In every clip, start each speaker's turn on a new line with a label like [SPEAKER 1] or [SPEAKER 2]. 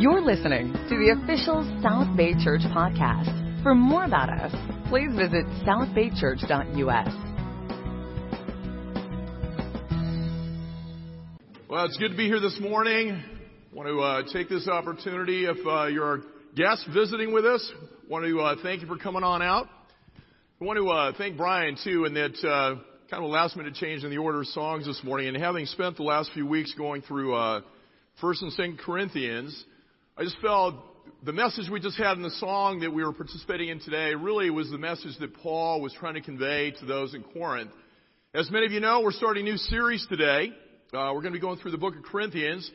[SPEAKER 1] You're listening to the official South Bay Church podcast. For more about us, please visit southbaychurch.us.
[SPEAKER 2] Well, it's good to be here this morning. I want to uh, take this opportunity if uh, you're a guest visiting with us. I want to uh, thank you for coming on out. I want to uh, thank Brian too, in that uh, kind of last minute change in the order of songs this morning. And having spent the last few weeks going through uh, First and Second Corinthians, I just felt the message we just had in the song that we were participating in today really was the message that Paul was trying to convey to those in Corinth. As many of you know, we're starting a new series today. Uh, we're going to be going through the book of Corinthians.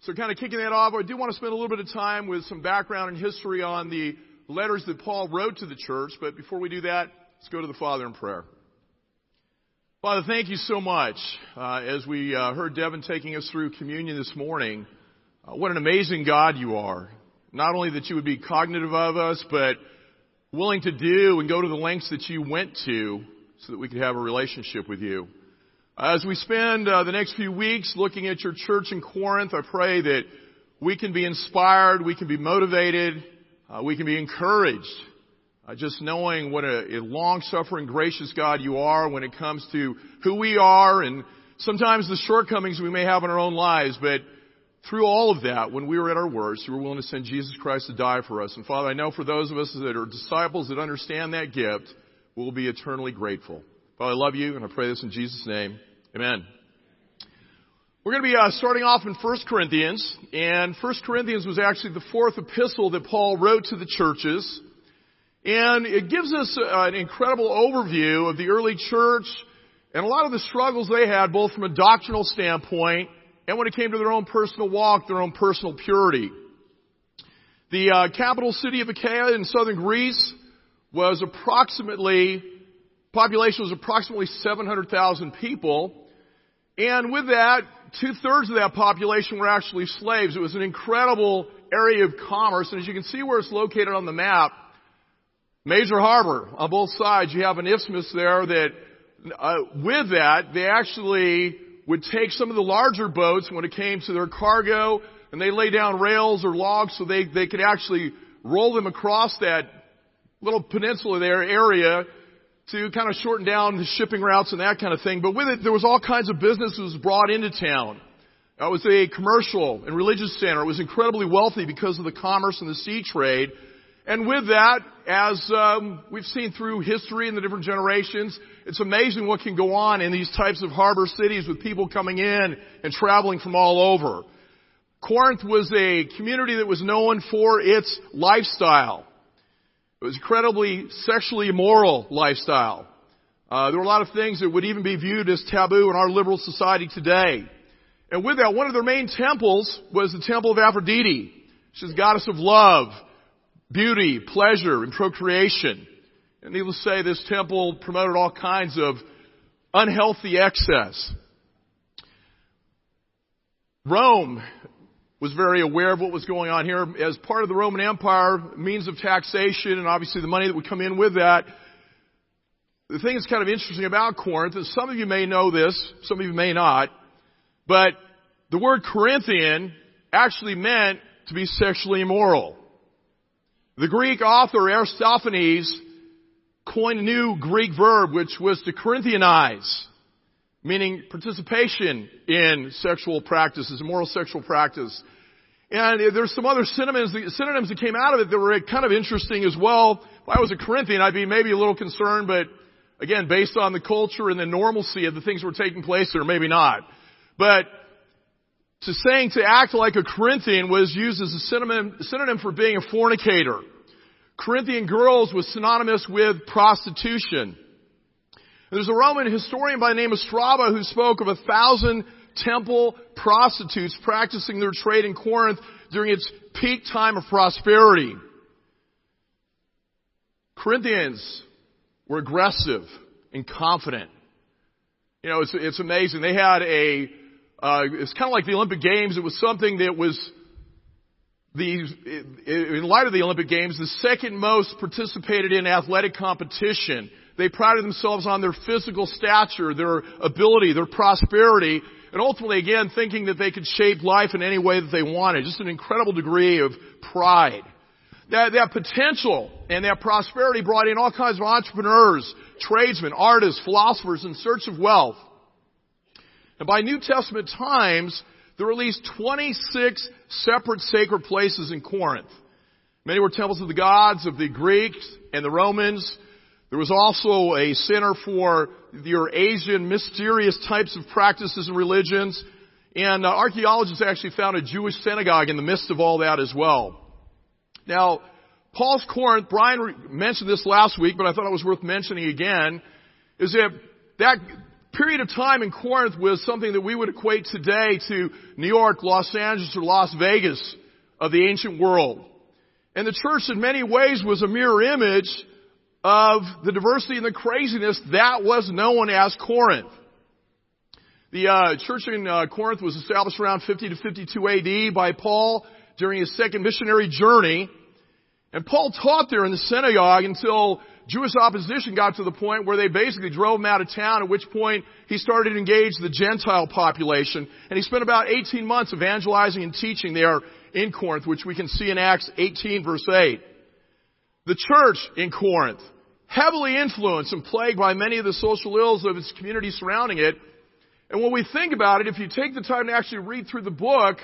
[SPEAKER 2] So kind of kicking that off, I do want to spend a little bit of time with some background and history on the letters that Paul wrote to the church. But before we do that, let's go to the Father in prayer. Father, thank you so much. Uh, as we uh, heard Devin taking us through communion this morning, what an amazing God you are. Not only that you would be cognitive of us, but willing to do and go to the lengths that you went to so that we could have a relationship with you. As we spend uh, the next few weeks looking at your church in Corinth, I pray that we can be inspired, we can be motivated, uh, we can be encouraged, uh, just knowing what a, a long-suffering, gracious God you are when it comes to who we are and sometimes the shortcomings we may have in our own lives, but through all of that, when we were at our worst, you were willing to send Jesus Christ to die for us. And Father, I know for those of us that are disciples that understand that gift, we'll be eternally grateful. Father, I love you, and I pray this in Jesus' name. Amen. We're going to be uh, starting off in 1 Corinthians, and 1 Corinthians was actually the fourth epistle that Paul wrote to the churches. And it gives us uh, an incredible overview of the early church and a lot of the struggles they had, both from a doctrinal standpoint and when it came to their own personal walk, their own personal purity. The uh, capital city of Achaia in southern Greece was approximately, population was approximately 700,000 people. And with that, two thirds of that population were actually slaves. It was an incredible area of commerce. And as you can see where it's located on the map, major harbor on both sides, you have an isthmus there that, uh, with that, they actually would take some of the larger boats when it came to their cargo and they lay down rails or logs so they, they could actually roll them across that little peninsula there area to kind of shorten down the shipping routes and that kind of thing. But with it, there was all kinds of businesses brought into town. It was a commercial and religious center. It was incredibly wealthy because of the commerce and the sea trade. And with that, as um, we've seen through history and the different generations, it's amazing what can go on in these types of harbor cities with people coming in and traveling from all over. Corinth was a community that was known for its lifestyle. It was incredibly sexually immoral lifestyle. Uh, there were a lot of things that would even be viewed as taboo in our liberal society today. And with that, one of their main temples was the temple of Aphrodite. She's goddess of love, beauty, pleasure, and procreation. And needless to say, this temple promoted all kinds of unhealthy excess. Rome was very aware of what was going on here. As part of the Roman Empire, means of taxation and obviously the money that would come in with that. The thing that's kind of interesting about Corinth is some of you may know this, some of you may not, but the word Corinthian actually meant to be sexually immoral. The Greek author Aristophanes coined a new Greek verb which was to Corinthianize, meaning participation in sexual practices, immoral sexual practice. And there's some other synonyms, synonyms that came out of it that were kind of interesting as well. If I was a Corinthian, I'd be maybe a little concerned, but again, based on the culture and the normalcy of the things that were taking place there, maybe not. But to saying to act like a Corinthian was used as a synonym, synonym for being a fornicator. Corinthian girls was synonymous with prostitution. There's a Roman historian by the name of Strabo who spoke of a thousand temple prostitutes practicing their trade in Corinth during its peak time of prosperity. Corinthians were aggressive and confident. You know, it's, it's amazing. They had a uh, it's kind of like the Olympic Games. It was something that was in light of the Olympic Games, the second most participated in athletic competition. They prided themselves on their physical stature, their ability, their prosperity, and ultimately, again, thinking that they could shape life in any way that they wanted. Just an incredible degree of pride. That, that potential and that prosperity brought in all kinds of entrepreneurs, tradesmen, artists, philosophers in search of wealth. And by New Testament times, there were at least 26 separate sacred places in Corinth. Many were temples of the gods of the Greeks and the Romans. There was also a center for your Asian mysterious types of practices and religions. And uh, archaeologists actually found a Jewish synagogue in the midst of all that as well. Now, Paul's Corinth, Brian mentioned this last week, but I thought it was worth mentioning again, is that that period of time in Corinth was something that we would equate today to New York, Los Angeles, or Las Vegas of the ancient world. And the church in many ways was a mirror image of the diversity and the craziness that was known as Corinth. The uh, church in uh, Corinth was established around 50 to 52 AD by Paul during his second missionary journey. And Paul taught there in the synagogue until Jewish opposition got to the point where they basically drove him out of town, at which point he started to engage the Gentile population. And he spent about 18 months evangelizing and teaching there in Corinth, which we can see in Acts 18 verse 8. The church in Corinth, heavily influenced and plagued by many of the social ills of its community surrounding it. And when we think about it, if you take the time to actually read through the book,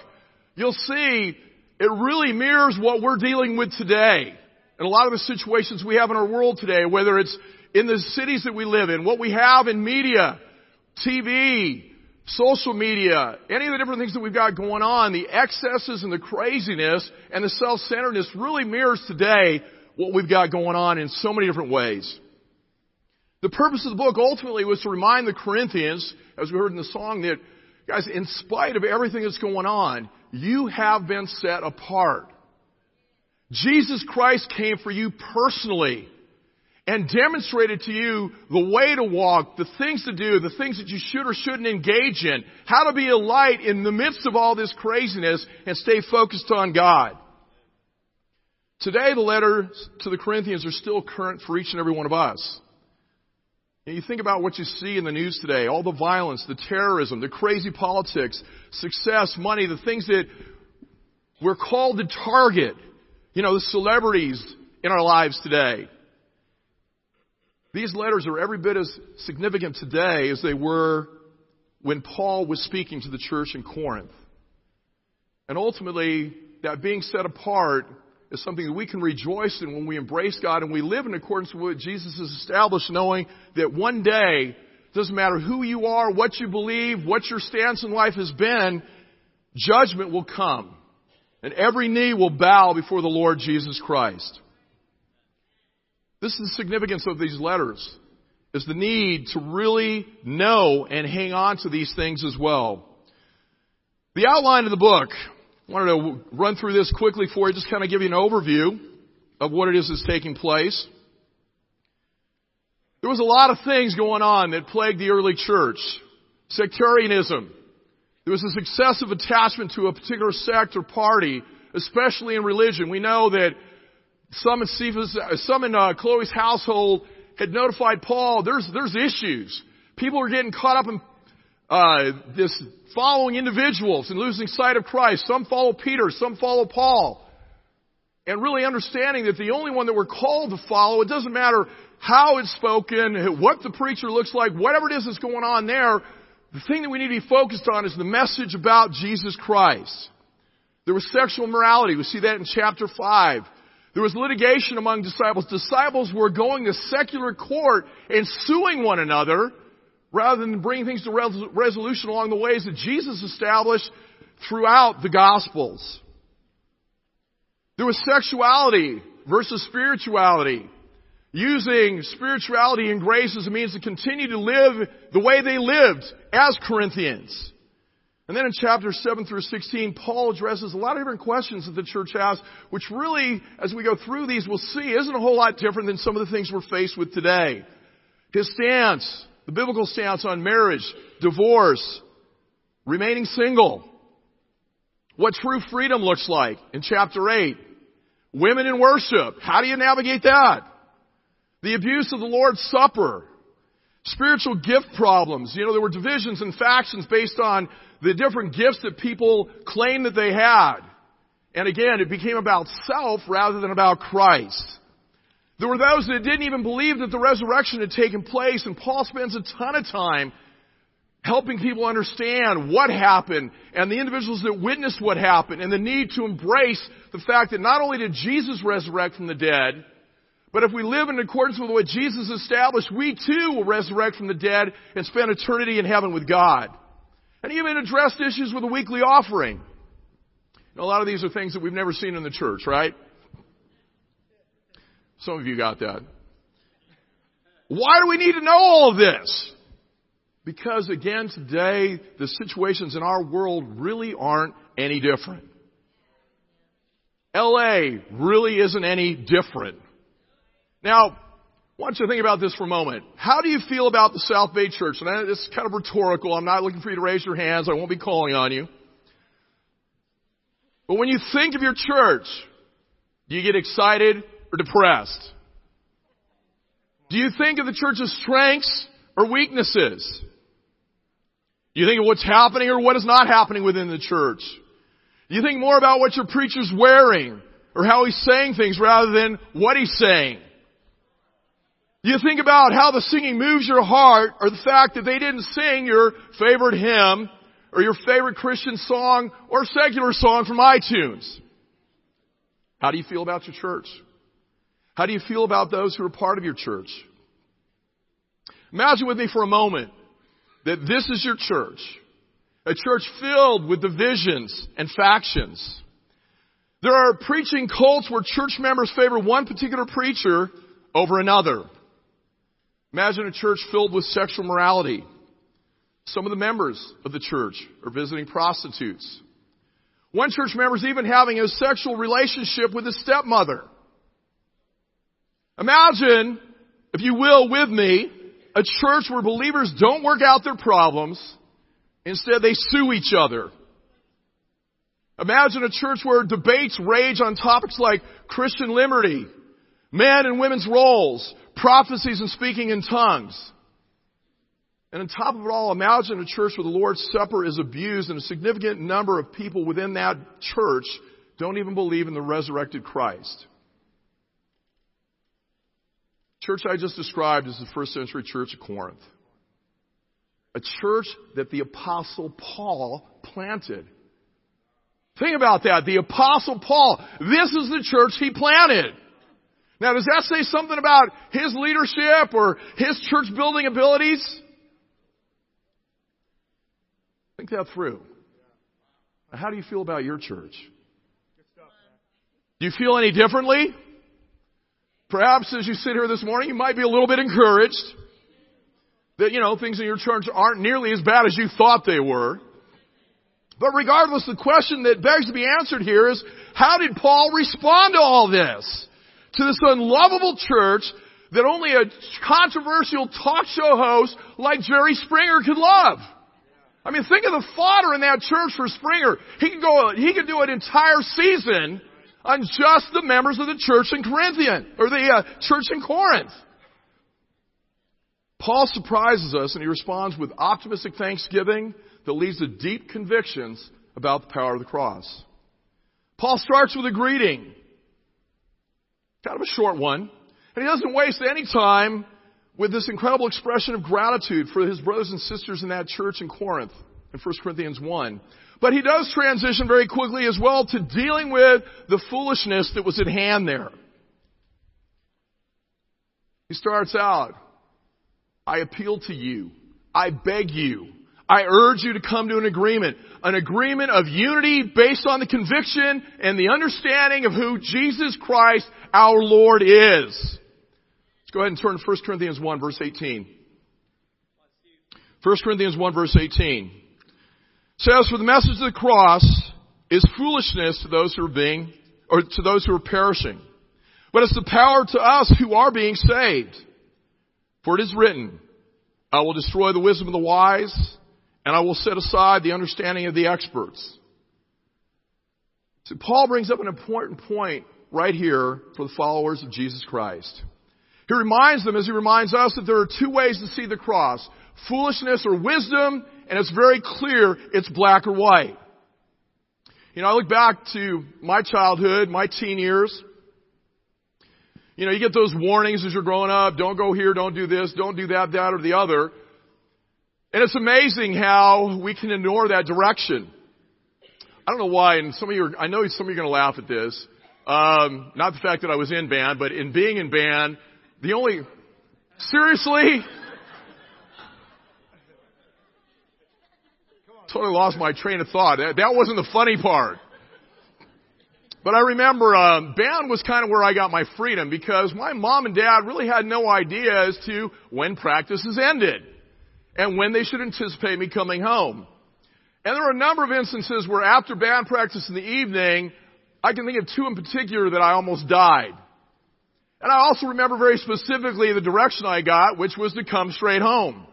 [SPEAKER 2] you'll see it really mirrors what we're dealing with today and a lot of the situations we have in our world today, whether it's in the cities that we live in, what we have in media, TV, social media, any of the different things that we've got going on, the excesses and the craziness and the self-centeredness really mirrors today what we've got going on in so many different ways. The purpose of the book ultimately was to remind the Corinthians, as we heard in the song, that guys, in spite of everything that's going on, you have been set apart. Jesus Christ came for you personally and demonstrated to you the way to walk, the things to do, the things that you should or shouldn't engage in, how to be a light in the midst of all this craziness and stay focused on God. Today, the letters to the Corinthians are still current for each and every one of us. And you think about what you see in the news today, all the violence, the terrorism, the crazy politics, success, money, the things that we're called to target you know, the celebrities in our lives today. These letters are every bit as significant today as they were when Paul was speaking to the church in Corinth. And ultimately, that being set apart is something that we can rejoice in when we embrace God and we live in accordance with what Jesus has established, knowing that one day, doesn't matter who you are, what you believe, what your stance in life has been, judgment will come and every knee will bow before the Lord Jesus Christ. This is the significance of these letters, is the need to really know and hang on to these things as well. The outline of the book, I wanted to run through this quickly for you, just kind of give you an overview of what it is that's taking place. There was a lot of things going on that plagued the early church. Sectarianism, there was this excessive attachment to a particular sect or party, especially in religion. We know that some in, Cephas, some in uh, Chloe's household had notified Paul, there's, there's issues. People are getting caught up in uh, this following individuals and losing sight of Christ. Some follow Peter, some follow Paul. And really understanding that the only one that we're called to follow, it doesn't matter how it's spoken, what the preacher looks like, whatever it is that's going on there, the thing that we need to be focused on is the message about Jesus Christ. There was sexual morality. We see that in chapter 5. There was litigation among disciples. Disciples were going to secular court and suing one another rather than bringing things to resolution along the ways that Jesus established throughout the Gospels. There was sexuality versus spirituality using spirituality and grace as a means to continue to live the way they lived as Corinthians. And then in chapter 7 through 16, Paul addresses a lot of different questions that the church has, which really, as we go through these, we'll see isn't a whole lot different than some of the things we're faced with today. His stance, the biblical stance on marriage, divorce, remaining single, what true freedom looks like in chapter 8, women in worship, how do you navigate that? The abuse of the Lord's Supper. Spiritual gift problems. You know, there were divisions and factions based on the different gifts that people claimed that they had. And again, it became about self rather than about Christ. There were those that didn't even believe that the resurrection had taken place, and Paul spends a ton of time helping people understand what happened and the individuals that witnessed what happened and the need to embrace the fact that not only did Jesus resurrect from the dead, but if we live in accordance with what Jesus established, we too will resurrect from the dead and spend eternity in heaven with God. And he even addressed issues with a weekly offering. A lot of these are things that we've never seen in the church, right? Some of you got that. Why do we need to know all of this? Because again, today, the situations in our world really aren't any different. LA really isn't any different. Now, I want you to think about this for a moment. How do you feel about the South Bay Church? And this is kind of rhetorical. I'm not looking for you to raise your hands. I won't be calling on you. But when you think of your church, do you get excited or depressed? Do you think of the church's strengths or weaknesses? Do you think of what's happening or what is not happening within the church? Do you think more about what your preacher's wearing or how he's saying things rather than what he's saying? You think about how the singing moves your heart or the fact that they didn't sing your favorite hymn or your favorite Christian song or secular song from iTunes? How do you feel about your church? How do you feel about those who are part of your church? Imagine with me for a moment that this is your church. A church filled with divisions and factions. There are preaching cults where church members favor one particular preacher over another. Imagine a church filled with sexual morality. Some of the members of the church are visiting prostitutes. One church member is even having a sexual relationship with his stepmother. Imagine, if you will, with me, a church where believers don't work out their problems. Instead, they sue each other. Imagine a church where debates rage on topics like Christian liberty, men and women's roles, prophecies and speaking in tongues. And on top of it all, imagine a church where the Lord's Supper is abused and a significant number of people within that church don't even believe in the resurrected Christ. Church I just described is the first century church of Corinth. A church that the apostle Paul planted. Think about that. The apostle Paul. This is the church he planted. Now does that say something about his leadership or his church building abilities? Think that through. How do you feel about your church? Do you feel any differently? Perhaps as you sit here this morning, you might be a little bit encouraged that, you know, things in your church aren't nearly as bad as you thought they were. But regardless, the question that begs to be answered here is, how did Paul respond to all this? To this unlovable church that only a controversial talk show host like Jerry Springer could love. I mean, think of the fodder in that church for Springer. He could go, he could do an entire season on just the members of the church in Corinthian, or the uh, church in Corinth. Paul surprises us and he responds with optimistic thanksgiving that leads to deep convictions about the power of the cross. Paul starts with a greeting. Kind of a short one. And he doesn't waste any time with this incredible expression of gratitude for his brothers and sisters in that church in Corinth in 1 Corinthians 1. But he does transition very quickly as well to dealing with the foolishness that was at hand there. He starts out, I appeal to you. I beg you. I urge you to come to an agreement. An agreement of unity based on the conviction and the understanding of who Jesus Christ our Lord is. Let's go ahead and turn to 1 Corinthians 1 verse 18. 1 Corinthians 1 verse 18 says, for the message of the cross is foolishness to those who are being, or to those who are perishing. But it's the power to us who are being saved. For it is written, I will destroy the wisdom of the wise, and I will set aside the understanding of the experts. So Paul brings up an important point right here for the followers of Jesus Christ. He reminds them, as he reminds us, that there are two ways to see the cross. Foolishness or wisdom, and it's very clear it's black or white. You know, I look back to my childhood, my teen years. You know, you get those warnings as you're growing up, don't go here, don't do this, don't do that, that, or the other. And it's amazing how we can ignore that direction. I don't know why, and some of you, are, I know some of you are going to laugh at this. Um, not the fact that I was in band, but in being in band, the only, seriously? Totally lost my train of thought. That, that wasn't the funny part. But I remember um, band was kind of where I got my freedom because my mom and dad really had no idea as to when practices ended and when they should anticipate me coming home. And there were a number of instances where after band practice in the evening, I can think of two in particular that I almost died. And I also remember very specifically the direction I got, which was to come straight home.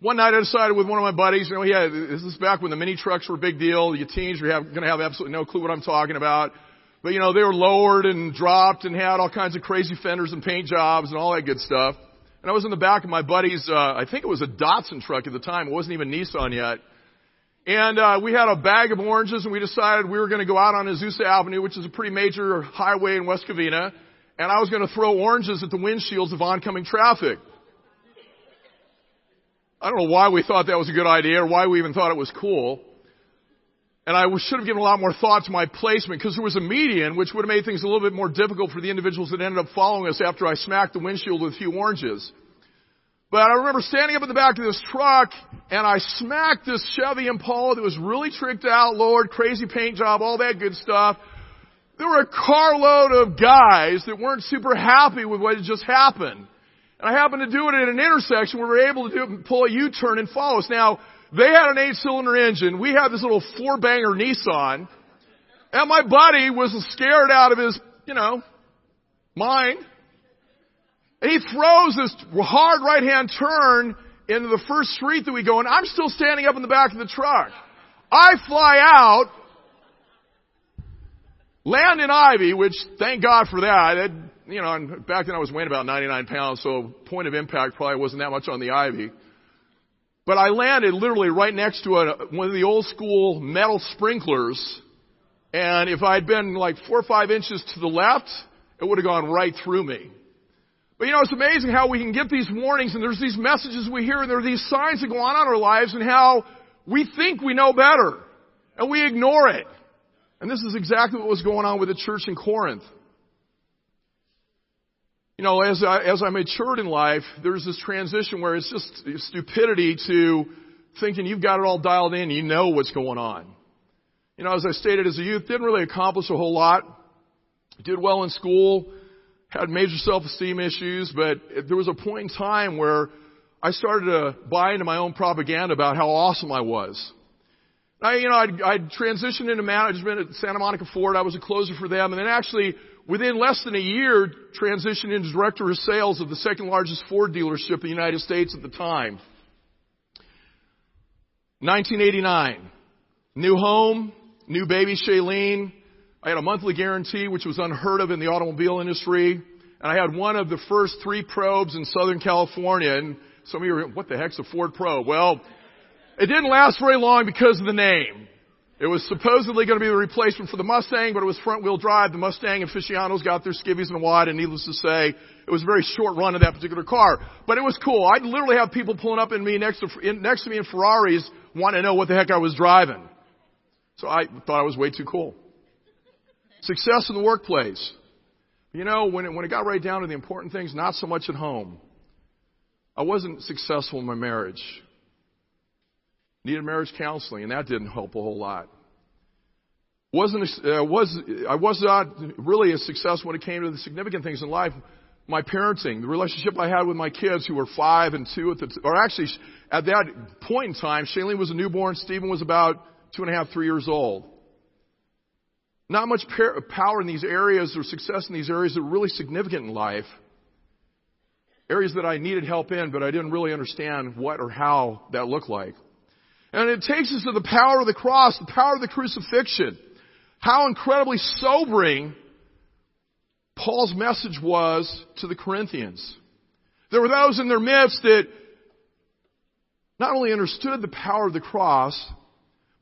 [SPEAKER 2] One night I decided with one of my buddies, you know, yeah, this is back when the mini trucks were a big deal. You teens were going to have absolutely no clue what I'm talking about. But you know, they were lowered and dropped and had all kinds of crazy fenders and paint jobs and all that good stuff. And I was in the back of my buddy's, uh, I think it was a Datsun truck at the time. It wasn't even Nissan yet. And uh, we had a bag of oranges, and we decided we were going to go out on Azusa Avenue, which is a pretty major highway in West Covina, and I was going to throw oranges at the windshields of oncoming traffic. I don't know why we thought that was a good idea or why we even thought it was cool. And I should have given a lot more thought to my placement because there was a median which would have made things a little bit more difficult for the individuals that ended up following us after I smacked the windshield with a few oranges. But I remember standing up in the back of this truck and I smacked this Chevy Impala that was really tricked out, lowered, crazy paint job, all that good stuff. There were a carload of guys that weren't super happy with what had just happened. And I happened to do it at an intersection where we were able to do, it and pull a U-turn and follow us. Now, they had an eight-cylinder engine. We had this little four-banger Nissan. And my buddy was scared out of his, you know, mind. And he throws this hard right-hand turn into the first street that we go in. I'm still standing up in the back of the truck. I fly out, land in Ivy, which thank God for that you know, and back then I was weighing about 99 pounds, so point of impact probably wasn't that much on the ivy. But I landed literally right next to a, one of the old school metal sprinklers, and if I had been like four or five inches to the left, it would have gone right through me. But you know, it's amazing how we can get these warnings and there's these messages we hear and there are these signs that go on in our lives and how we think we know better and we ignore it. And this is exactly what was going on with the church in Corinth. You know, as I, as I matured in life, there's this transition where it's just stupidity to thinking you've got it all dialed in, you know what's going on. You know, as I stated as a youth, didn't really accomplish a whole lot. Did well in school, had major self-esteem issues, but there was a point in time where I started to buy into my own propaganda about how awesome I was. I, you know, I'd, I'd transitioned into management at Santa Monica Ford. I was a closer for them, and then actually within less than a year, transitioned into director of sales of the second largest Ford dealership in the United States at the time. 1989. New home, new baby Shailene. I had a monthly guarantee, which was unheard of in the automobile industry. And I had one of the first three probes in Southern California. And some of you are, what the heck's a Ford probe? Well, it didn't last very long because of the name. It was supposedly going to be the replacement for the Mustang, but it was front wheel drive. The Mustang aficionados got their skivvies and a wide, and needless to say, it was a very short run of that particular car. But it was cool. I'd literally have people pulling up in me next to, in, next to me in Ferraris wanting to know what the heck I was driving. So I thought I was way too cool. Success in the workplace. You know, when it, when it got right down to the important things, not so much at home. I wasn't successful in my marriage. Needed marriage counseling, and that didn't help a whole lot. Wasn't uh, was I was not really a success when it came to the significant things in life. My parenting, the relationship I had with my kids who were five and two at the, t- or actually at that point in time, Shailene was a newborn, Stephen was about two and a half, three years old. Not much power in these areas or success in these areas that were really significant in life. Areas that I needed help in, but I didn't really understand what or how that looked like. And it takes us to the power of the cross, the power of the crucifixion. How incredibly sobering Paul's message was to the Corinthians. There were those in their midst that not only understood the power of the cross,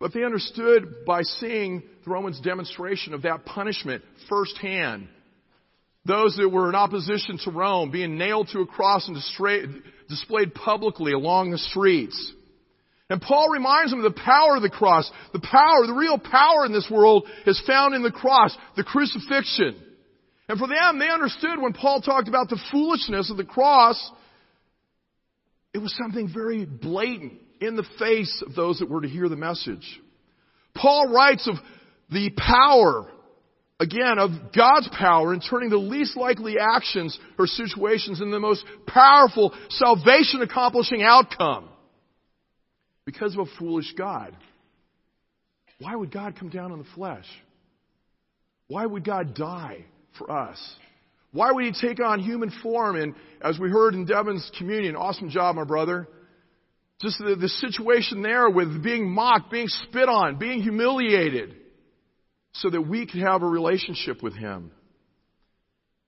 [SPEAKER 2] but they understood by seeing the Romans' demonstration of that punishment firsthand. Those that were in opposition to Rome being nailed to a cross and displayed publicly along the streets. And Paul reminds them of the power of the cross. The power, the real power in this world is found in the cross, the crucifixion. And for them, they understood when Paul talked about the foolishness of the cross, it was something very blatant in the face of those that were to hear the message. Paul writes of the power, again, of God's power in turning the least likely actions or situations in the most powerful salvation accomplishing outcome. Because of a foolish God. Why would God come down in the flesh? Why would God die for us? Why would he take on human form? And as we heard in Devin's communion, awesome job, my brother. Just the, the situation there with being mocked, being spit on, being humiliated, so that we could have a relationship with him.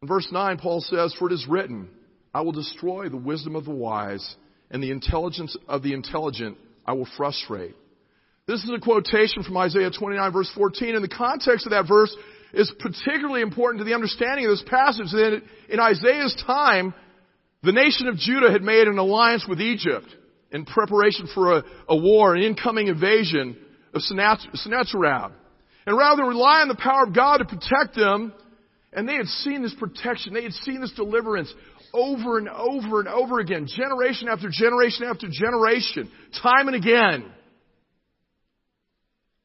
[SPEAKER 2] In verse 9, Paul says, For it is written, I will destroy the wisdom of the wise, and the intelligence of the intelligent I will frustrate. This is a quotation from Isaiah 29 verse 14. and the context of that verse, is particularly important to the understanding of this passage in Isaiah's time, the nation of Judah had made an alliance with Egypt in preparation for a, a war, an incoming invasion of Sennacherib. And rather than rely on the power of God to protect them, and they had seen this protection, they had seen this deliverance over and over and over again, generation after generation after generation, time and again.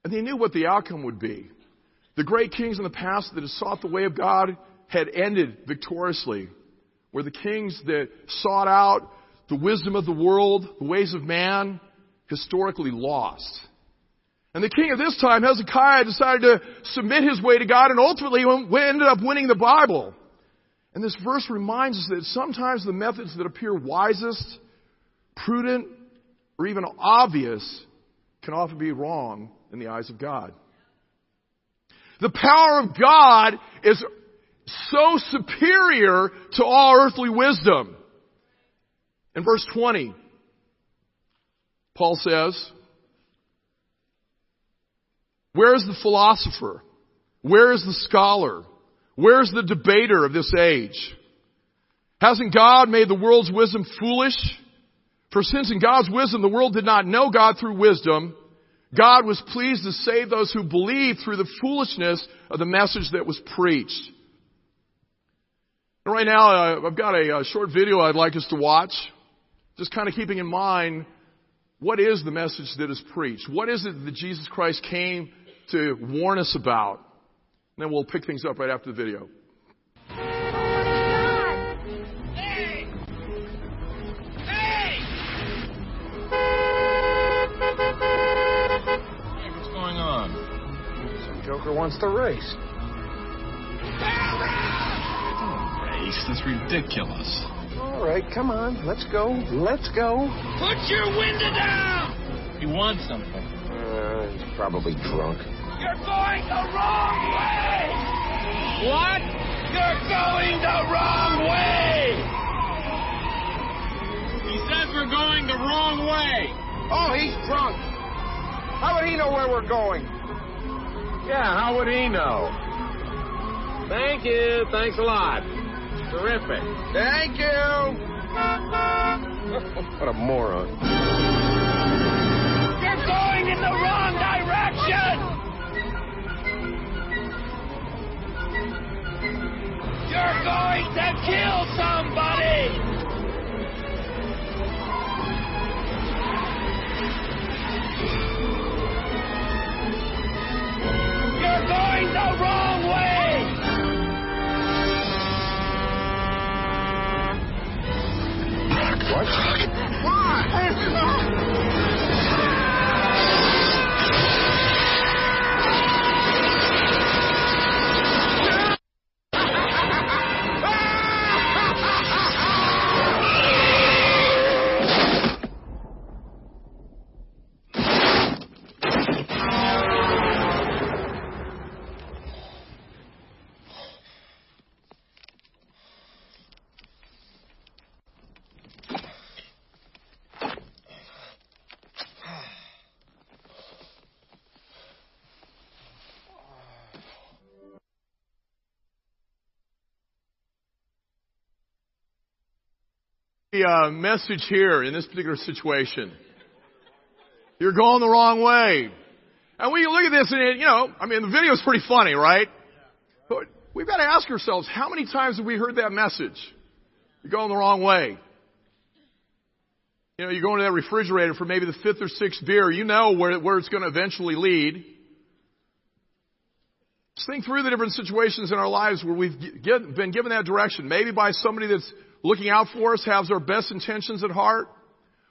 [SPEAKER 2] And they knew what the outcome would be. The great kings in the past that had sought the way of God had ended victoriously. Where the kings that sought out the wisdom of the world, the ways of man, historically lost. And the king of this time, Hezekiah, decided to submit his way to God and ultimately ended up winning the Bible. And this verse reminds us that sometimes the methods that appear wisest, prudent, or even obvious can often be wrong in the eyes of God. The power of God is so superior to all earthly wisdom. In verse 20, Paul says, Where is the philosopher? Where is the scholar? Where is the debater of this age? Hasn't God made the world's wisdom foolish? For since in God's wisdom the world did not know God through wisdom, God was pleased to save those who believe through the foolishness of the message that was preached. Right now, uh, I've got a short video I'd like us to watch, just kind of keeping in mind what is the message that is preached? What is it that Jesus Christ came to warn us about? And then we'll pick things up right after the video.
[SPEAKER 3] Joker wants to race.
[SPEAKER 4] Race? That's ridiculous.
[SPEAKER 3] All right, come on. Let's go. Let's go.
[SPEAKER 5] Put your window down!
[SPEAKER 4] He wants something.
[SPEAKER 3] Uh, he's probably drunk.
[SPEAKER 5] You're going the wrong way!
[SPEAKER 4] What?
[SPEAKER 5] You're going the wrong way!
[SPEAKER 4] He says we're going the wrong way.
[SPEAKER 3] Oh, he's drunk. How would he know where we're going?
[SPEAKER 6] Yeah, how would he know? Thank you. Thanks a lot. Terrific.
[SPEAKER 3] Thank you. what a moron.
[SPEAKER 5] You're going in the wrong direction! You're going to kill somebody! The
[SPEAKER 2] uh, message here in this particular situation. You're going the wrong way. And we look at this and it, you know, I mean, the video is pretty funny, right? But we've got to ask ourselves, how many times have we heard that message? You're going the wrong way. You know, you go into that refrigerator for maybe the fifth or sixth beer, you know where, where it's going to eventually lead. Just think through the different situations in our lives where we've get, been given that direction. Maybe by somebody that's looking out for us, has our best intentions at heart.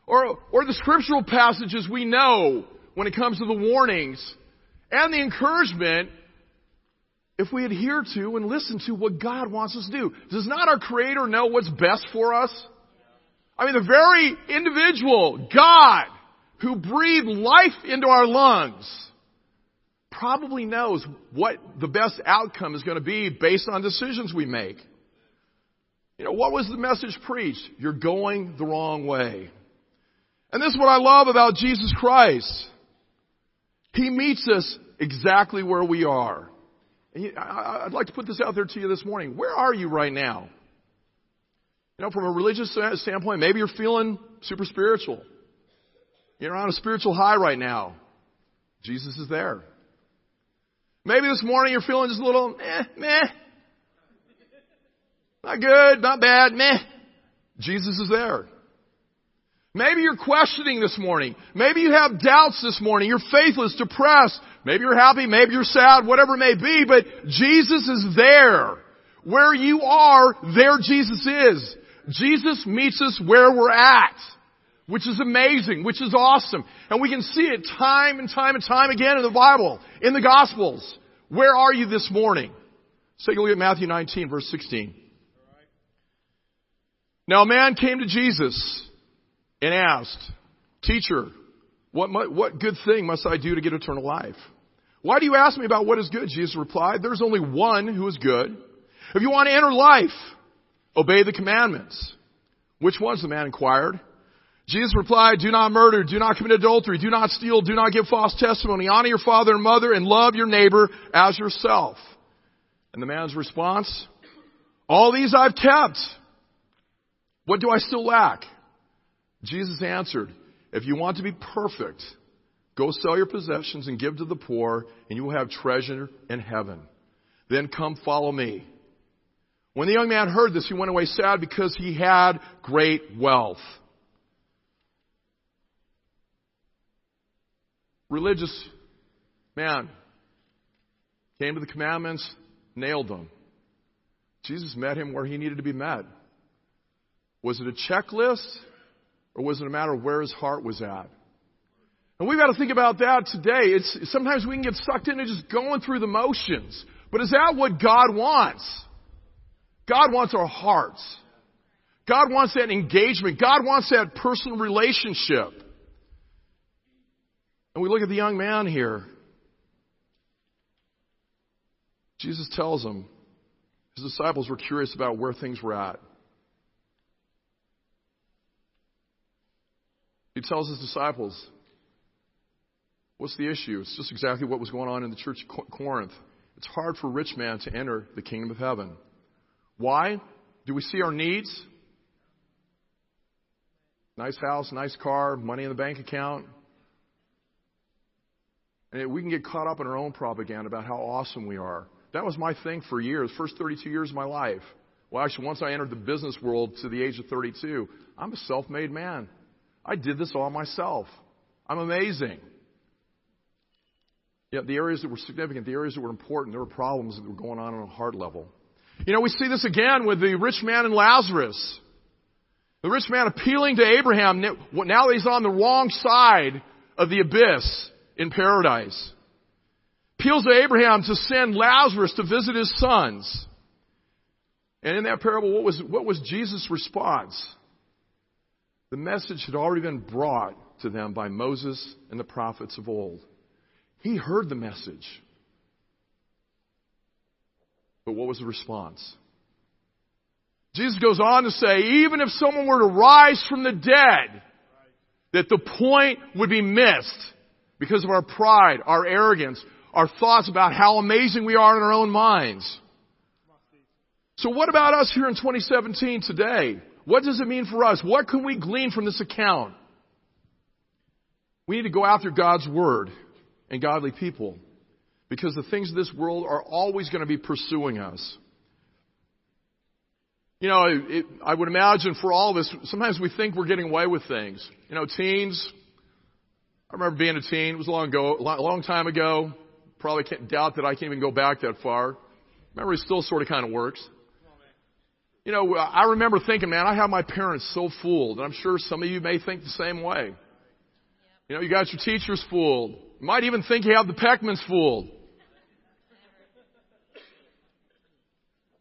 [SPEAKER 2] Or, or the scriptural passages we know when it comes to the warnings and the encouragement if we adhere to and listen to what God wants us to do. Does not our Creator know what's best for us? I mean, the very individual, God, who breathed life into our lungs, probably knows what the best outcome is going to be based on decisions we make. You know, what was the message preached? You're going the wrong way. And this is what I love about Jesus Christ. He meets us exactly where we are. And I'd like to put this out there to you this morning. Where are you right now? You know, from a religious standpoint, maybe you're feeling super spiritual. You're on a spiritual high right now. Jesus is there. Maybe this morning you're feeling just a little, eh, meh. Not good, not bad, meh. Jesus is there. Maybe you're questioning this morning. Maybe you have doubts this morning. You're faithless, depressed. Maybe you're happy. Maybe you're sad, whatever it may be, but Jesus is there. Where you are, there Jesus is. Jesus meets us where we're at, which is amazing, which is awesome. And we can see it time and time and time again in the Bible, in the Gospels. Where are you this morning? Let's take a look at Matthew 19, verse 16. Now a man came to Jesus and asked, Teacher, what, what good thing must I do to get eternal life? Why do you ask me about what is good? Jesus replied, There's only one who is good. If you want to enter life, Obey the commandments. Which ones? The man inquired. Jesus replied, do not murder, do not commit adultery, do not steal, do not give false testimony, honor your father and mother, and love your neighbor as yourself. And the man's response, all these I've kept. What do I still lack? Jesus answered, if you want to be perfect, go sell your possessions and give to the poor, and you will have treasure in heaven. Then come follow me. When the young man heard this, he went away sad because he had great wealth. Religious man came to the commandments, nailed them. Jesus met him where he needed to be met. Was it a checklist or was it a matter of where his heart was at? And we've got to think about that today. It's, sometimes we can get sucked into just going through the motions. But is that what God wants? God wants our hearts. God wants that engagement. God wants that personal relationship. And we look at the young man here. Jesus tells him, his disciples were curious about where things were at. He tells his disciples, What's the issue? It's just exactly what was going on in the church of Corinth. It's hard for a rich man to enter the kingdom of heaven. Why? Do we see our needs? Nice house, nice car, money in the bank account. And we can get caught up in our own propaganda about how awesome we are. That was my thing for years, first 32 years of my life. Well, actually, once I entered the business world to the age of 32, I'm a self made man. I did this all myself. I'm amazing. Yet the areas that were significant, the areas that were important, there were problems that were going on on a heart level. You know, we see this again with the rich man and Lazarus. The rich man appealing to Abraham now he's on the wrong side of the abyss in paradise. Appeals to Abraham to send Lazarus to visit his sons. And in that parable, what was, what was Jesus' response? The message had already been brought to them by Moses and the prophets of old. He heard the message. But what was the response? Jesus goes on to say, even if someone were to rise from the dead, that the point would be missed because of our pride, our arrogance, our thoughts about how amazing we are in our own minds. So what about us here in 2017 today? What does it mean for us? What can we glean from this account? We need to go after God's Word and godly people because the things of this world are always going to be pursuing us. You know, it, I would imagine for all of us, sometimes we think we're getting away with things. You know, teens, I remember being a teen. It was a long ago, a long time ago. Probably can't doubt that I can't even go back that far. Memory still sort of kind of works. You know, I remember thinking, man, I have my parents so fooled, and I'm sure some of you may think the same way. You know, you got your teachers fooled. You might even think you have the Peckmans fooled.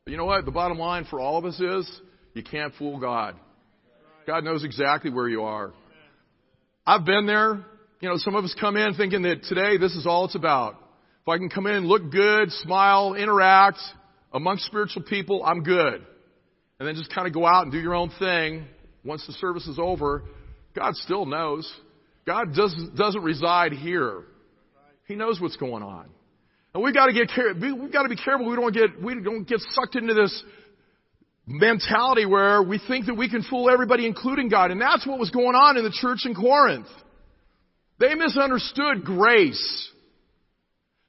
[SPEAKER 2] But you know what? The bottom line for all of us is you can't fool God. God knows exactly where you are. I've been there. You know, some of us come in thinking that today this is all it's about. If I can come in and look good, smile, interact amongst spiritual people, I'm good. And then just kind of go out and do your own thing once the service is over. God still knows. God doesn't, doesn't reside here. He knows what's going on. And we've got to get we've got to be careful we don't get we don't get sucked into this mentality where we think that we can fool everybody including God. And that's what was going on in the church in Corinth. They misunderstood grace.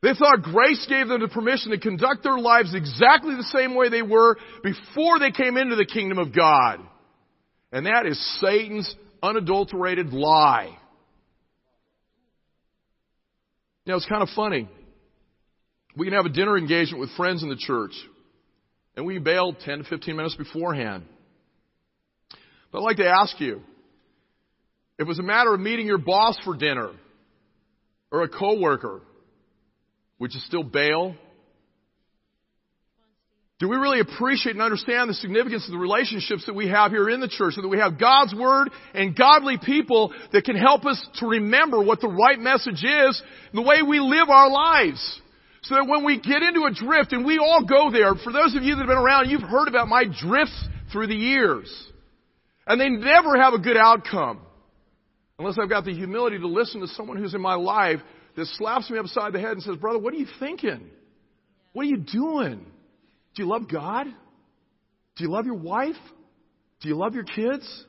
[SPEAKER 2] They thought grace gave them the permission to conduct their lives exactly the same way they were before they came into the kingdom of God. And that is Satan's unadulterated lie. Now it's kind of funny. We can have a dinner engagement with friends in the church, and we bail 10 to 15 minutes beforehand. But I'd like to ask you, if it was a matter of meeting your boss for dinner, or a coworker, would you still bail? Do we really appreciate and understand the significance of the relationships that we have here in the church, so that we have God's Word and godly people that can help us to remember what the right message is, the way we live our lives? So that when we get into a drift, and we all go there, for those of you that have been around, you've heard about my drifts through the years. And they never have a good outcome. Unless I've got the humility to listen to someone who's in my life that slaps me upside the head and says, Brother, what are you thinking? What are you doing? Do you love God? Do you love your wife? Do you love your kids?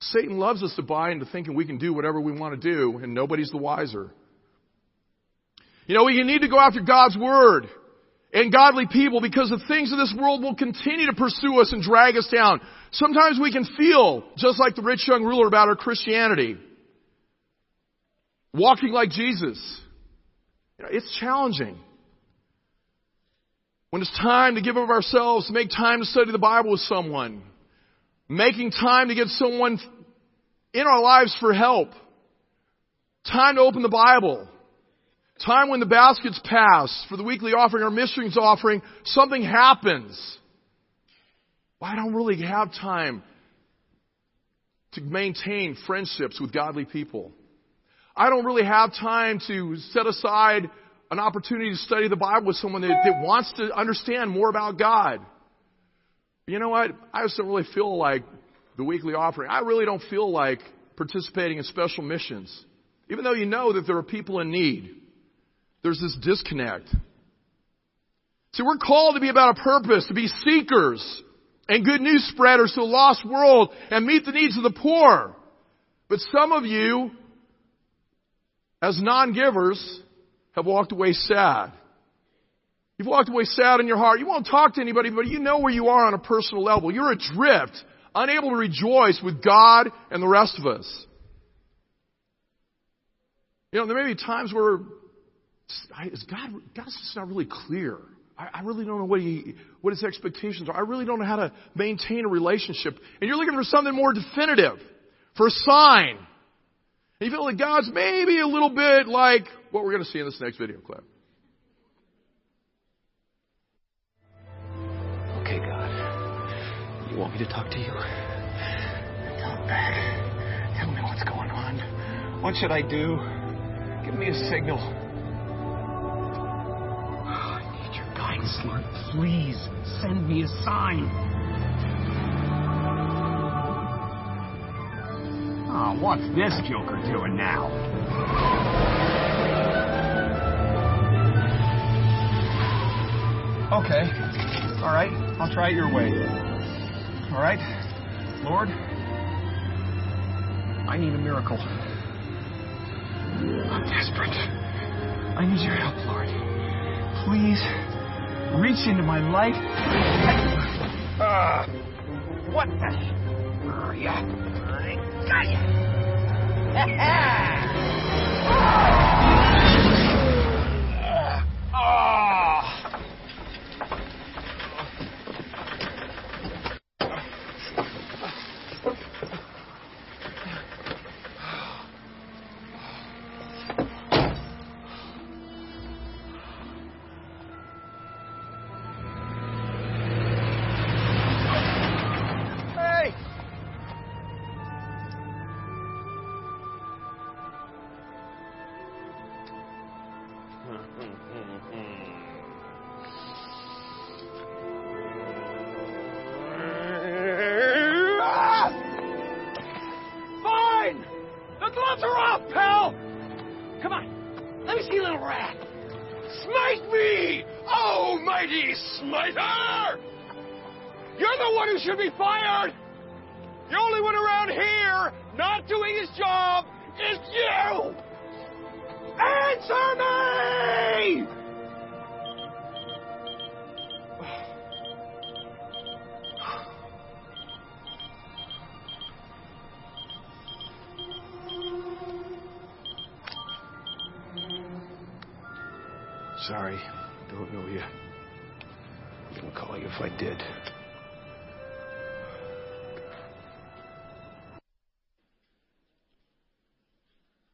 [SPEAKER 2] Satan loves us to buy into thinking we can do whatever we want to do, and nobody's the wiser. You know, we need to go after God's Word and godly people because the things of this world will continue to pursue us and drag us down. Sometimes we can feel just like the rich young ruler about our Christianity. Walking like Jesus. You know, it's challenging. When it's time to give of ourselves, make time to study the Bible with someone, making time to get someone in our lives for help, time to open the Bible, time when the baskets pass for the weekly offering or missions offering, something happens. I don't really have time to maintain friendships with godly people. I don't really have time to set aside an opportunity to study the Bible with someone that, that wants to understand more about God. You know what? I just don't really feel like the weekly offering. I really don't feel like participating in special missions. Even though you know that there are people in need, there's this disconnect. See, we're called to be about a purpose, to be seekers and good news spreaders to a lost world and meet the needs of the poor. But some of you, as non-givers, have walked away sad. You've walked away sad in your heart. You won't talk to anybody, but you know where you are on a personal level. You're adrift, unable to rejoice with God and the rest of us. You know, there may be times where is God, God's just not really clear. I, I really don't know what he, what his expectations are. I really don't know how to maintain a relationship. And you're looking for something more definitive, for a sign. And you feel like God's maybe a little bit like what we're going to see in this next video clip.
[SPEAKER 7] Okay, God. You want me to talk to you?
[SPEAKER 3] Talk back. Tell me what's going on. What should I do? Give me a signal. Oh, I need your guidance, Lord. Please send me a sign. Oh, what's this joker doing now? Okay. All right. I'll try it your way. All right? Lord, I need a miracle. I'm desperate. I need your help, Lord. Please reach into my life. Uh, what the? Yeah. I got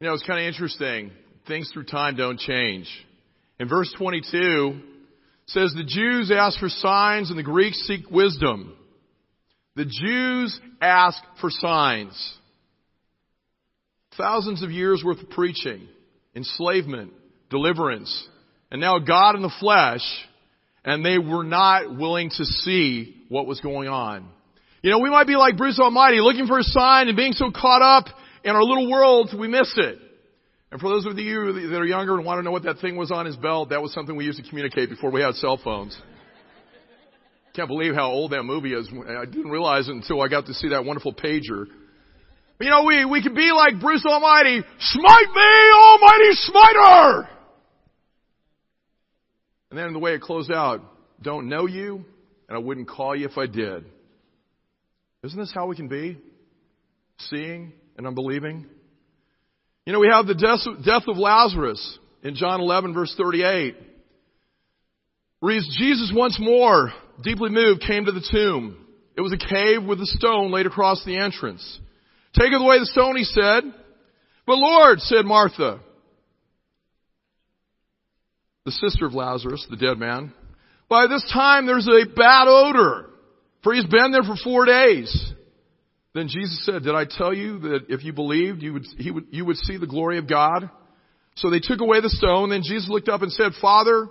[SPEAKER 3] You know,
[SPEAKER 2] it's kind of interesting. Things through time don't change. In verse 22, says the Jews ask for signs and the Greeks seek wisdom. The Jews ask for signs. Thousands of years worth of preaching, enslavement, deliverance, and now God in the flesh, and they were not willing to see what was going on. You know, we might be like Bruce Almighty, looking for a sign and being so caught up in our little worlds, we miss it. And for those of you that are younger and want to know what that thing was on his belt, that was something we used to communicate before we had cell phones. Can't believe how old that movie is. I didn't realize it until I got to see that wonderful pager. But you know, we, we could be like Bruce Almighty, smite me, almighty smiter! And then the way it closed out, don't know you, and I wouldn't call you if I did. Isn't this how we can be? Seeing and unbelieving? You know, we have the death, of Lazarus in John 11 verse 38. Where Jesus once more, deeply moved, came to the tomb. It was a cave with a stone laid across the entrance. Take away the stone, he said. But Lord, said Martha, the sister of Lazarus, the dead man, by this time there's a bad odor, for he's been there for four days. Then Jesus said, did I tell you that if you believed, you would, he would, you would see the glory of God? So they took away the stone. Then Jesus looked up and said, Father,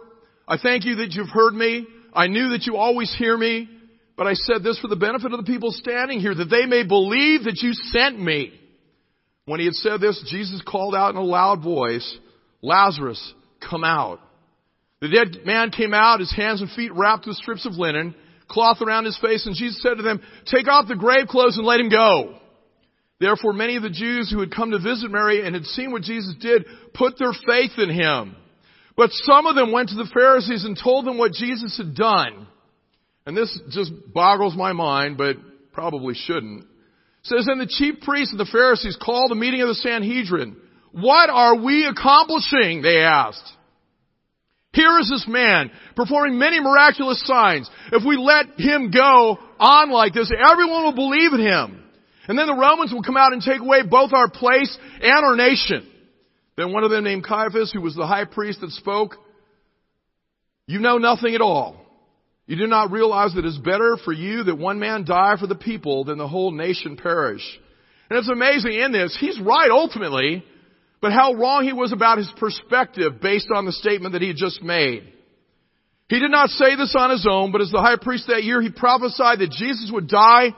[SPEAKER 2] I thank you that you've heard me. I knew that you always hear me, but I said this for the benefit of the people standing here, that they may believe that you sent me. When he had said this, Jesus called out in a loud voice, Lazarus, come out. The dead man came out, his hands and feet wrapped with strips of linen, cloth around his face, and Jesus said to them, take off the grave clothes and let him go. Therefore many of the Jews who had come to visit Mary and had seen what Jesus did put their faith in him. But some of them went to the Pharisees and told them what Jesus had done. And this just boggles my mind, but probably shouldn't. It says, And the chief priests and the Pharisees called a meeting of the Sanhedrin. What are we accomplishing? They asked. Here is this man performing many miraculous signs. If we let him go on like this, everyone will believe in him. And then the Romans will come out and take away both our place and our nation. Then one of them named Caiaphas, who was the high priest that spoke, you know nothing at all. You do not realize that it's better for you that one man die for the people than the whole nation perish. And it's amazing in this, he's right ultimately, but how wrong he was about his perspective based on the statement that he had just made. He did not say this on his own, but as the high priest that year, he prophesied that Jesus would die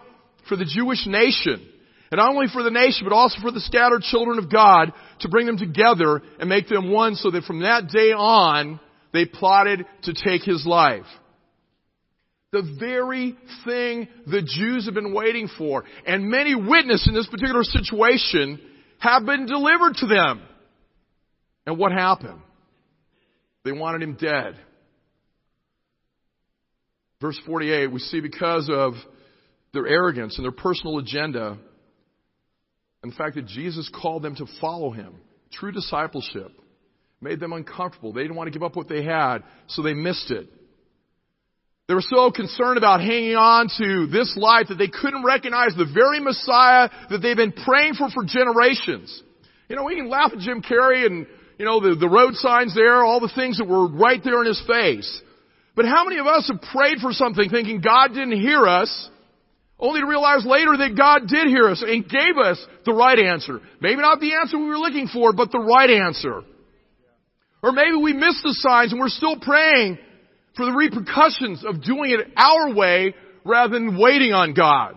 [SPEAKER 2] for the Jewish nation. And not only for the nation, but also for the scattered children of God to bring them together and make them one so that from that day on, they plotted to take his life. The very thing the Jews have been waiting for. And many witness in this particular situation have been delivered to them. And what happened? They wanted him dead. Verse 48, we see because of their arrogance and their personal agenda, and the fact that Jesus called them to follow him, true discipleship, made them uncomfortable. They didn't want to give up what they had, so they missed it. They were so concerned about hanging on to this life that they couldn't recognize the very Messiah that they've been praying for for generations. You know, we can laugh at Jim Carrey and, you know, the, the road signs there, all the things that were right there in his face. But how many of us have prayed for something thinking God didn't hear us, only to realize later that God did hear us and gave us the right answer? Maybe not the answer we were looking for, but the right answer. Or maybe we missed the signs and we're still praying for the repercussions of doing it our way rather than waiting on God.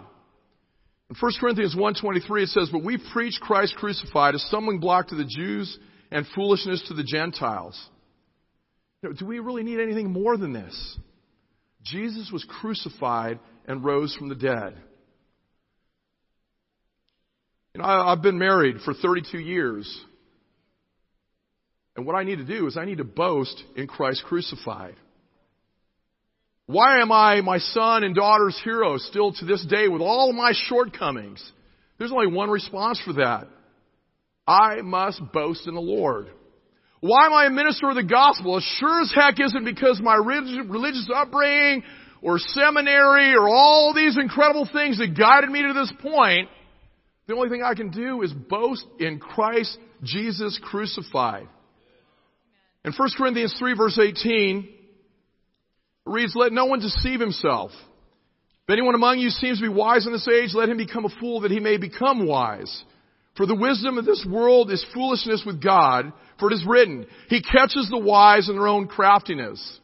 [SPEAKER 2] In 1 Corinthians 1.23 it says, But we preach Christ crucified, a stumbling block to the Jews and foolishness to the Gentiles. Do we really need anything more than this? Jesus was crucified and rose from the dead. You know, I've been married for 32 years. And what I need to do is I need to boast in Christ crucified. Why am I my son and daughter's hero still to this day with all my shortcomings? There's only one response for that. I must boast in the Lord. Why am I a minister of the gospel? As sure as heck isn't because my religious upbringing or seminary or all these incredible things that guided me to this point. The only thing I can do is boast in Christ Jesus crucified. In 1 Corinthians 3 verse 18, it reads, Let no one deceive himself. If anyone among you seems to be wise in this age, let him become a fool that he may become wise. For the wisdom of this world is foolishness with God, for it is written, He catches the wise in their own craftiness.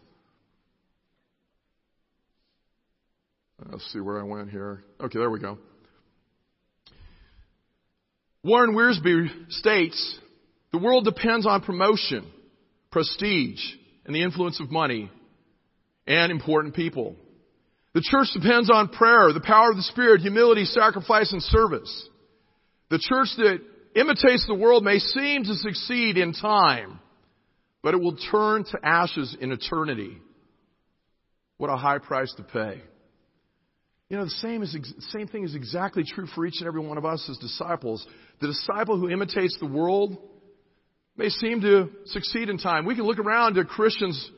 [SPEAKER 2] Let's see where I went here. Okay, there we go. Warren Wiersbe states, the world depends on promotion, prestige, and the influence of money and important people. The church depends on prayer, the power of the Spirit, humility, sacrifice, and service. The church that imitates the world may seem to succeed in time, but it will turn to ashes in eternity. What a high price to pay. You know, the same, is, same thing is exactly true for each and every one of us as disciples. The disciple who imitates the world may seem to succeed in time. We can look around at Christians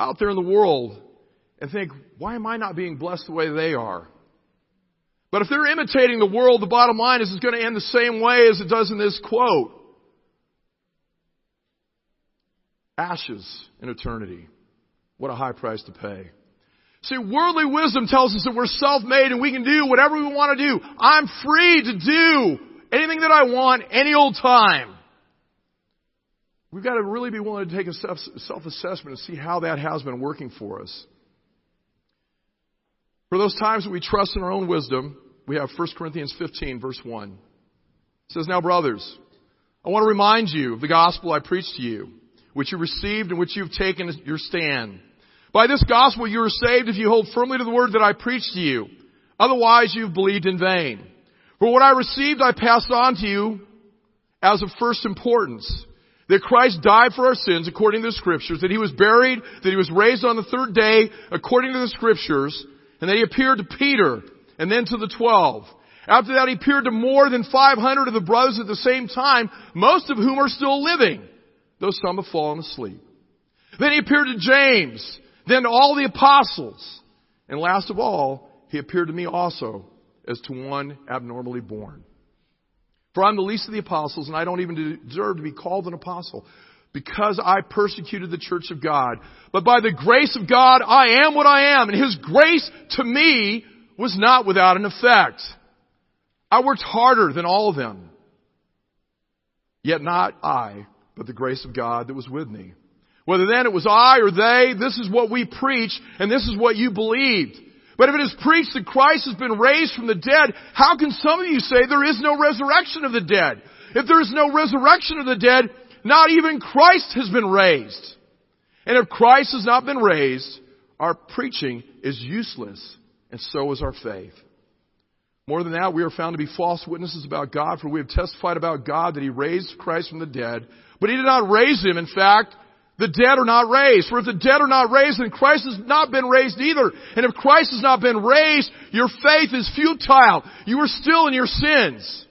[SPEAKER 2] out there in the world and think, why am I not being blessed the way they are? But if they're imitating the world, the bottom line is it's going to end the same way as it does in this quote. Ashes in eternity. What a high price to pay. See, worldly wisdom tells us that we're self-made and we can do whatever we want to do. I'm free to do anything that I want any old time. We've got to really be willing to take a self-assessment and see how that has been working for us. For those times that we trust in our own wisdom, we have 1 Corinthians 15 verse 1. It says, Now brothers, I want to remind you of the gospel I preached to you, which you received and which you've taken your stand. By this gospel you are saved if you hold firmly to the word that I preached to you. Otherwise you've believed in vain. For what I received I passed on to you as of first importance that Christ died for our sins according to the scriptures, that he was buried, that he was raised on the third day according to the scriptures, and that he appeared to Peter and then to the twelve. After that he appeared to more than 500 of the brothers at the same time, most of whom are still living, though some have fallen asleep. Then he appeared to James, then to all the apostles, and last of all, he appeared to me also as to one abnormally born. For I'm the least of the apostles, and I don't even deserve to be called an apostle because I persecuted the church of God. But by the grace of God, I am what I am, and His grace to me was not without an effect. I worked harder than all of them. Yet not I, but the grace of God that was with me. Whether then it was I or they, this is what we preach, and this is what you believed. But if it is preached that Christ has been raised from the dead, how can some of you say there is no resurrection of the dead? If there is no resurrection of the dead, not even Christ has been raised. And if Christ has not been raised, our preaching is useless, and so is our faith. More than that, we are found to be false witnesses about God, for we have testified about God that He raised Christ from the dead. But He did not raise Him. In fact, the dead are not raised. For if the dead are not raised, then Christ has not been raised either. And if Christ has not been raised, your faith is futile. You are still in your sins.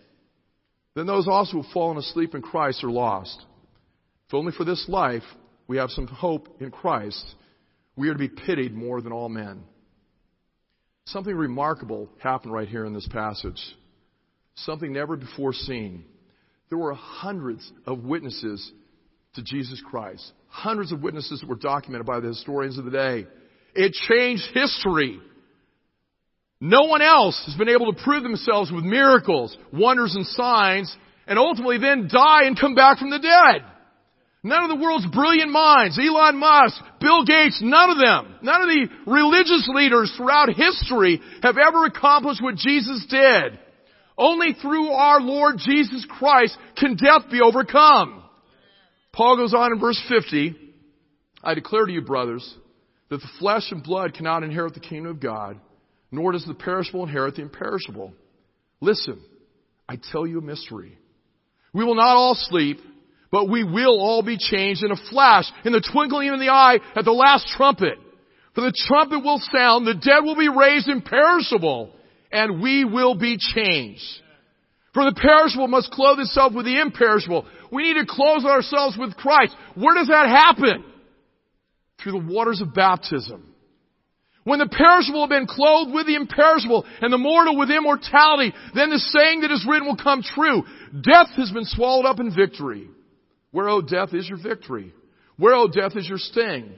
[SPEAKER 2] Then those also who have fallen asleep in Christ are lost. If only for this life we have some hope in Christ, we are to be pitied more than all men. Something remarkable happened right here in this passage. Something never before seen. There were hundreds of witnesses to Jesus Christ. Hundreds of witnesses were documented by the historians of the day. It changed history. No one else has been able to prove themselves with miracles, wonders, and signs, and ultimately then die and come back from the dead. None of the world's brilliant minds, Elon Musk, Bill Gates, none of them, none of the religious leaders throughout history have ever accomplished what Jesus did. Only through our Lord Jesus Christ can death be overcome. Paul goes on in verse 50, I declare to you, brothers, that the flesh and blood cannot inherit the kingdom of God, nor does the perishable inherit the imperishable. Listen, I tell you a mystery. We will not all sleep, but we will all be changed in a flash, in the twinkling of the eye, at the last trumpet. For the trumpet will sound, the dead will be raised imperishable, and we will be changed. For the perishable must clothe itself with the imperishable. We need to clothe ourselves with Christ. Where does that happen? Through the waters of baptism. When the perishable have been clothed with the imperishable and the mortal with immortality, then the saying that is written will come true. Death has been swallowed up in victory. Where, O death, is your victory? Where, O death, is your sting?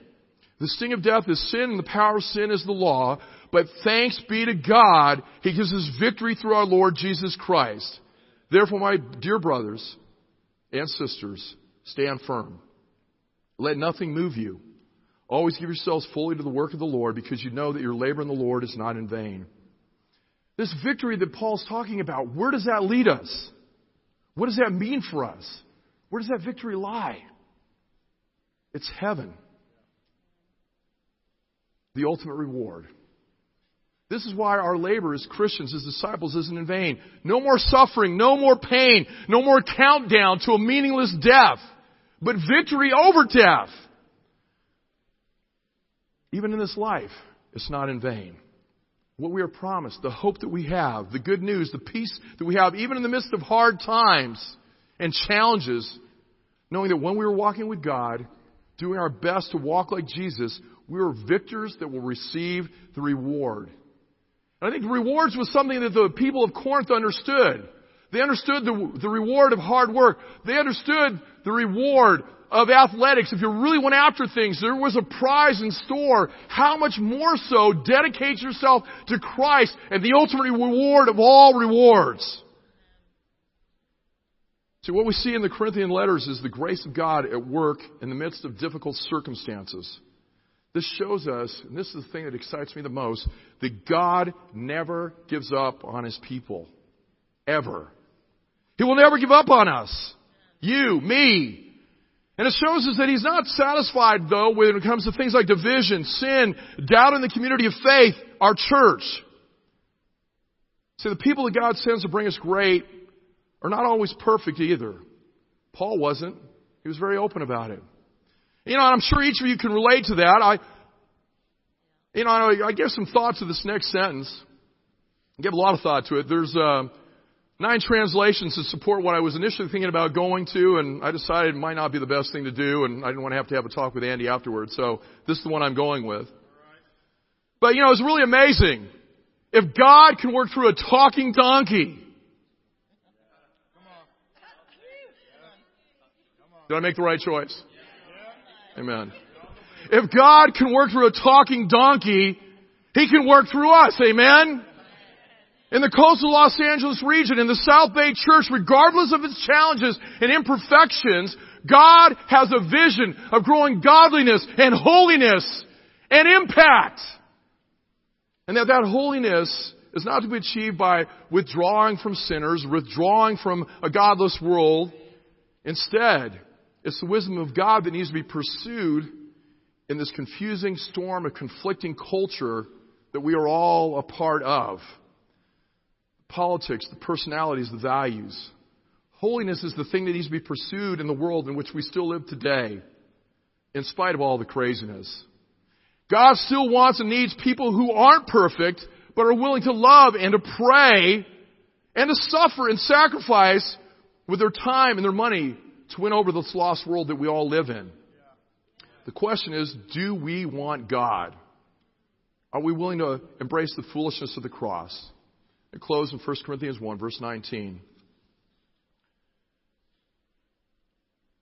[SPEAKER 2] The sting of death is sin, and the power of sin is the law. But thanks be to God, He gives us victory through our Lord Jesus Christ. Therefore, my dear brothers and sisters, stand firm. Let nothing move you. Always give yourselves fully to the work of the Lord, because you know that your labor in the Lord is not in vain. This victory that Paul's talking about, where does that lead us? What does that mean for us? Where does that victory lie? It's heaven. The ultimate reward. This is why our labor as Christians, as disciples, isn't in vain. No more suffering, no more pain, no more countdown to a meaningless death, but victory over death. Even in this life, it's not in vain. What we are promised, the hope that we have, the good news, the peace that we have, even in the midst of hard times, and challenges, knowing that when we were walking with God, doing our best to walk like Jesus, we were victors that will receive the reward. And I think rewards was something that the people of Corinth understood. They understood the, the reward of hard work. They understood the reward of athletics. If you really went after things, there was a prize in store. How much more so dedicate yourself to Christ and the ultimate reward of all rewards. See, what we see in the Corinthian letters is the grace of God at work in the midst of difficult circumstances. This shows us, and this is the thing that excites me the most, that God never gives up on His people. Ever. He will never give up on us. You, me. And it shows us that He's not satisfied, though, when it comes to things like division, sin, doubt in the community of faith, our church. See, the people that God sends to bring us great are not always perfect either. Paul wasn't. He was very open about it. You know, and I'm sure each of you can relate to that. I, you know, I, I give some thought to this next sentence. I give a lot of thought to it. There's uh, nine translations to support what I was initially thinking about going to, and I decided it might not be the best thing to do, and I didn't want to have to have a talk with Andy afterwards. So this is the one I'm going with. But you know, it's really amazing. If God can work through a talking donkey, Did I make the right choice? Amen. If God can work through a talking donkey, He can work through us. Amen? In the coastal Los Angeles region, in the South Bay Church, regardless of its challenges and imperfections, God has a vision of growing godliness and holiness and impact. And that that holiness is not to be achieved by withdrawing from sinners, withdrawing from a godless world. Instead, it's the wisdom of God that needs to be pursued in this confusing storm of conflicting culture that we are all a part of. Politics, the personalities, the values. Holiness is the thing that needs to be pursued in the world in which we still live today, in spite of all the craziness. God still wants and needs people who aren't perfect, but are willing to love and to pray and to suffer and sacrifice with their time and their money to win over this lost world that we all live in. The question is, do we want God? Are we willing to embrace the foolishness of the cross? And close in 1 Corinthians 1, verse 19.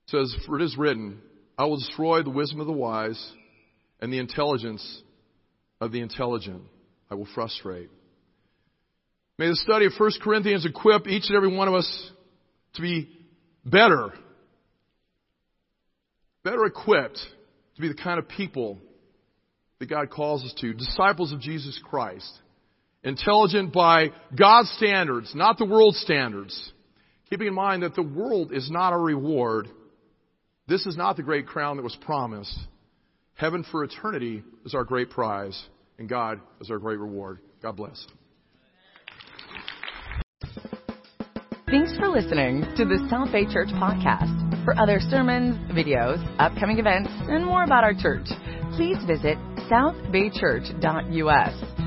[SPEAKER 2] It says, For it is written, I will destroy the wisdom of the wise, and the intelligence of the intelligent I will frustrate. May the study of 1 Corinthians equip each and every one of us to be better, better equipped to be the kind of people that God calls us to, disciples of Jesus Christ, intelligent by God's standards, not the world's standards, keeping in mind that the world is not a reward. This is not the great crown that was promised. Heaven for eternity is our great prize, and God is our great reward. God bless.
[SPEAKER 1] Thanks for listening to the South Bay Church podcast. For other sermons, videos, upcoming events, and more about our church, please visit southbaychurch.us.